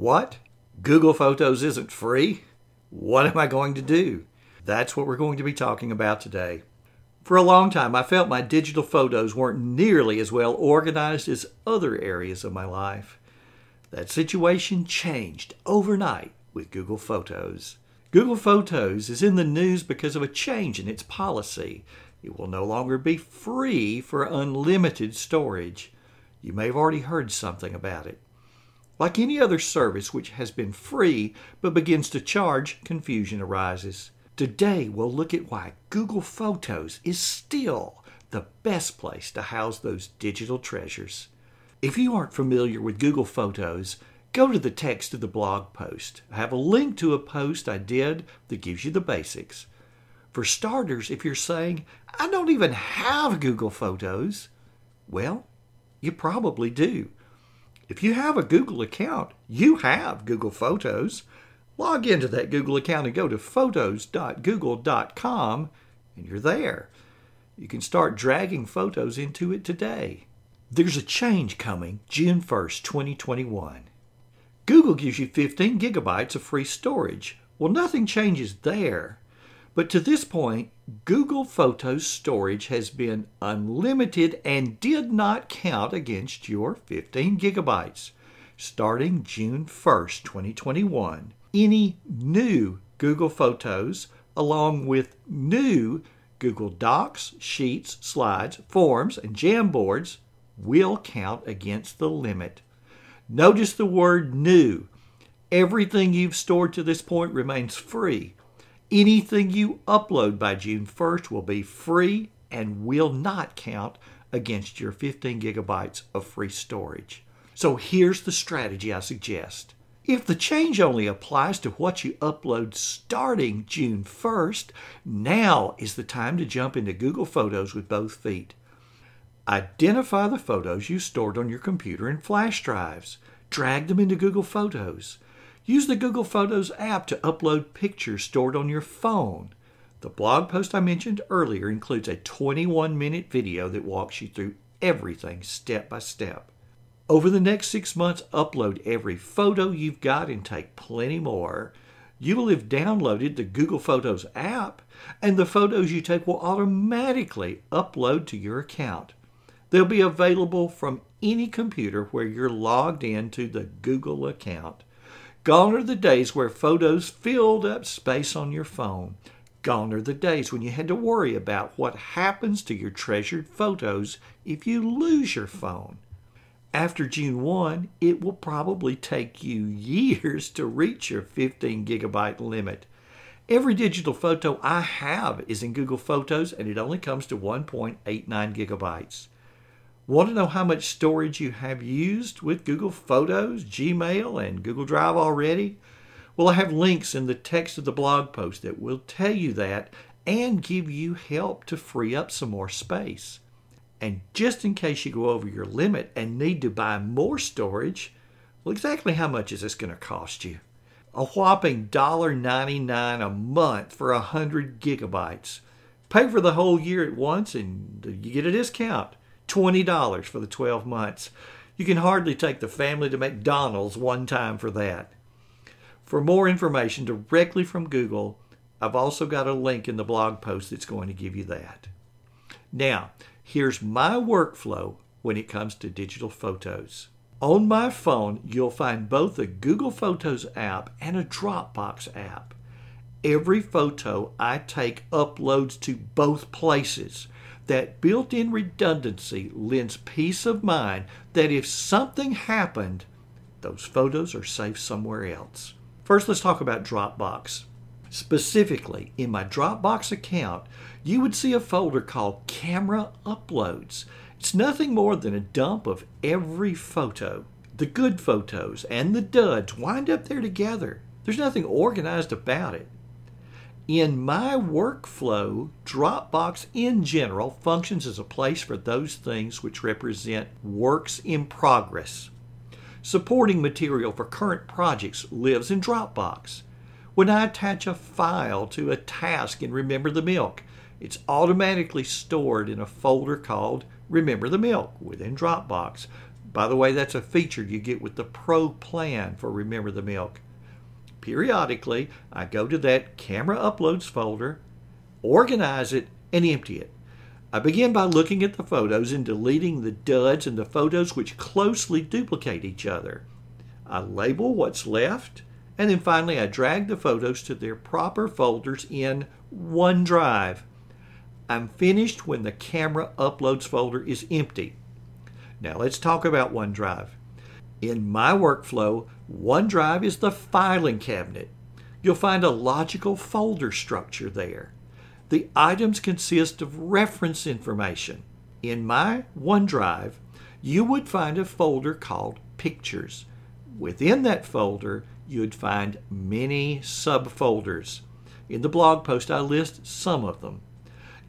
What? Google Photos isn't free? What am I going to do? That's what we're going to be talking about today. For a long time, I felt my digital photos weren't nearly as well organized as other areas of my life. That situation changed overnight with Google Photos. Google Photos is in the news because of a change in its policy. It will no longer be free for unlimited storage. You may have already heard something about it. Like any other service which has been free but begins to charge, confusion arises. Today, we'll look at why Google Photos is still the best place to house those digital treasures. If you aren't familiar with Google Photos, go to the text of the blog post. I have a link to a post I did that gives you the basics. For starters, if you're saying, I don't even have Google Photos, well, you probably do. If you have a Google account, you have Google Photos. Log into that Google account and go to photos.google.com, and you're there. You can start dragging photos into it today. There's a change coming June 1st, 2021. Google gives you 15 gigabytes of free storage. Well, nothing changes there. But to this point, Google Photos storage has been unlimited and did not count against your 15 gigabytes. Starting June 1st, 2021, any new Google Photos, along with new Google Docs, Sheets, Slides, Forms, and Jamboards, will count against the limit. Notice the word new. Everything you've stored to this point remains free. Anything you upload by June 1st will be free and will not count against your 15 gigabytes of free storage. So here's the strategy I suggest. If the change only applies to what you upload starting June 1st, now is the time to jump into Google Photos with both feet. Identify the photos you stored on your computer in flash drives. Drag them into Google Photos. Use the Google Photos app to upload pictures stored on your phone. The blog post I mentioned earlier includes a 21 minute video that walks you through everything step by step. Over the next six months, upload every photo you've got and take plenty more. You will have downloaded the Google Photos app, and the photos you take will automatically upload to your account. They'll be available from any computer where you're logged into the Google account. Gone are the days where photos filled up space on your phone. Gone are the days when you had to worry about what happens to your treasured photos if you lose your phone. After June 1, it will probably take you years to reach your 15 gigabyte limit. Every digital photo I have is in Google Photos and it only comes to 1.89 gigabytes. Want to know how much storage you have used with Google Photos, Gmail, and Google Drive already? Well, I have links in the text of the blog post that will tell you that and give you help to free up some more space. And just in case you go over your limit and need to buy more storage, well, exactly how much is this going to cost you? A whopping $1.99 a month for 100 gigabytes. Pay for the whole year at once and you get a discount. $20 for the 12 months. You can hardly take the family to McDonald's one time for that. For more information directly from Google, I've also got a link in the blog post that's going to give you that. Now, here's my workflow when it comes to digital photos. On my phone, you'll find both a Google Photos app and a Dropbox app. Every photo I take uploads to both places. That built in redundancy lends peace of mind that if something happened, those photos are safe somewhere else. First, let's talk about Dropbox. Specifically, in my Dropbox account, you would see a folder called Camera Uploads. It's nothing more than a dump of every photo. The good photos and the duds wind up there together. There's nothing organized about it. In my workflow, Dropbox in general functions as a place for those things which represent works in progress. Supporting material for current projects lives in Dropbox. When I attach a file to a task in Remember the Milk, it's automatically stored in a folder called Remember the Milk within Dropbox. By the way, that's a feature you get with the Pro plan for Remember the Milk. Periodically, I go to that camera uploads folder, organize it, and empty it. I begin by looking at the photos and deleting the duds and the photos which closely duplicate each other. I label what's left, and then finally I drag the photos to their proper folders in OneDrive. I'm finished when the camera uploads folder is empty. Now let's talk about OneDrive. In my workflow, OneDrive is the filing cabinet. You'll find a logical folder structure there. The items consist of reference information. In my OneDrive, you would find a folder called Pictures. Within that folder, you'd find many subfolders. In the blog post, I list some of them.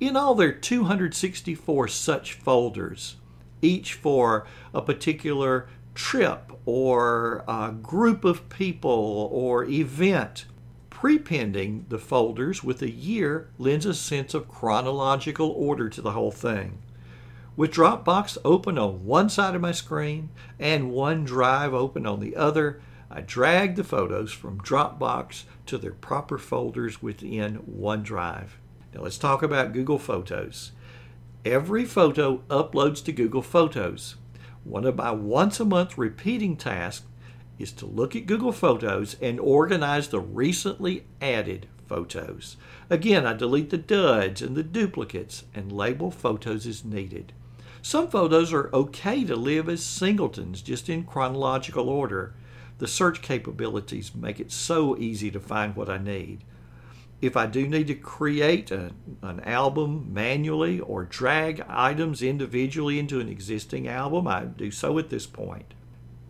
In all, there are 264 such folders, each for a particular trip or a group of people or event. Prepending the folders with a year lends a sense of chronological order to the whole thing. With Dropbox open on one side of my screen and OneDrive open on the other, I drag the photos from Dropbox to their proper folders within OneDrive. Now let's talk about Google Photos. Every photo uploads to Google Photos. One of my once a month repeating tasks is to look at Google Photos and organize the recently added photos. Again, I delete the duds and the duplicates and label photos as needed. Some photos are okay to live as singletons, just in chronological order. The search capabilities make it so easy to find what I need. If I do need to create a, an album manually or drag items individually into an existing album, I do so at this point.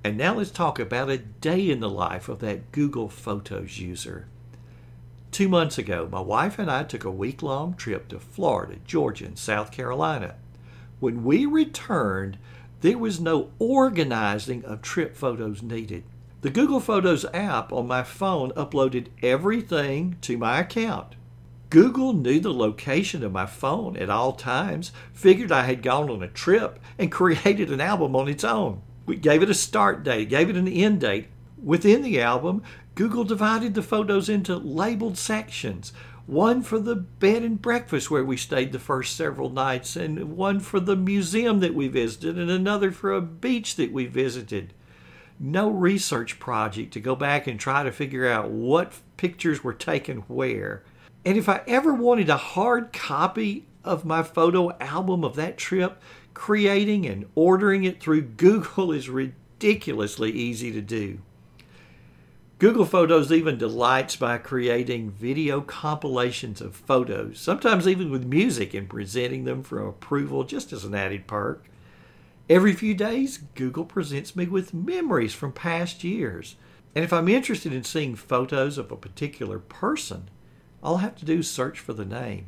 And now let's talk about a day in the life of that Google Photos user. Two months ago, my wife and I took a week long trip to Florida, Georgia, and South Carolina. When we returned, there was no organizing of trip photos needed. The Google Photos app on my phone uploaded everything to my account. Google knew the location of my phone at all times, figured I had gone on a trip, and created an album on its own. We gave it a start date, gave it an end date. Within the album, Google divided the photos into labeled sections one for the bed and breakfast where we stayed the first several nights, and one for the museum that we visited, and another for a beach that we visited. No research project to go back and try to figure out what pictures were taken where. And if I ever wanted a hard copy of my photo album of that trip, creating and ordering it through Google is ridiculously easy to do. Google Photos even delights by creating video compilations of photos, sometimes even with music, and presenting them for approval just as an added perk. Every few days, Google presents me with memories from past years. And if I'm interested in seeing photos of a particular person, all I have to do is search for the name.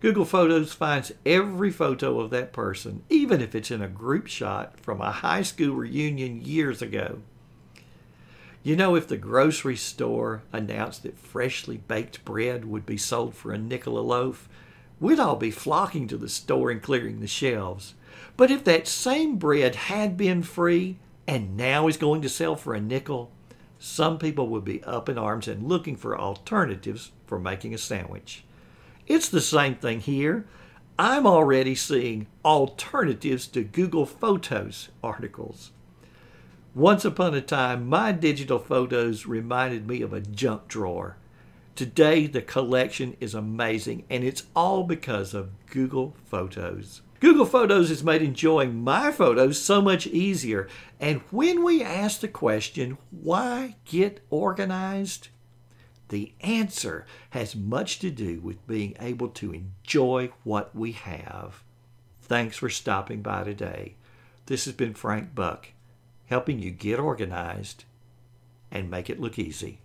Google Photos finds every photo of that person, even if it's in a group shot from a high school reunion years ago. You know, if the grocery store announced that freshly baked bread would be sold for a nickel a loaf, we'd all be flocking to the store and clearing the shelves. But if that same bread had been free and now is going to sell for a nickel, some people would be up in arms and looking for alternatives for making a sandwich. It's the same thing here. I'm already seeing alternatives to Google Photos articles. Once upon a time, my digital photos reminded me of a junk drawer. Today, the collection is amazing, and it's all because of Google Photos. Google Photos has made enjoying my photos so much easier. And when we ask the question, why get organized? The answer has much to do with being able to enjoy what we have. Thanks for stopping by today. This has been Frank Buck, helping you get organized and make it look easy.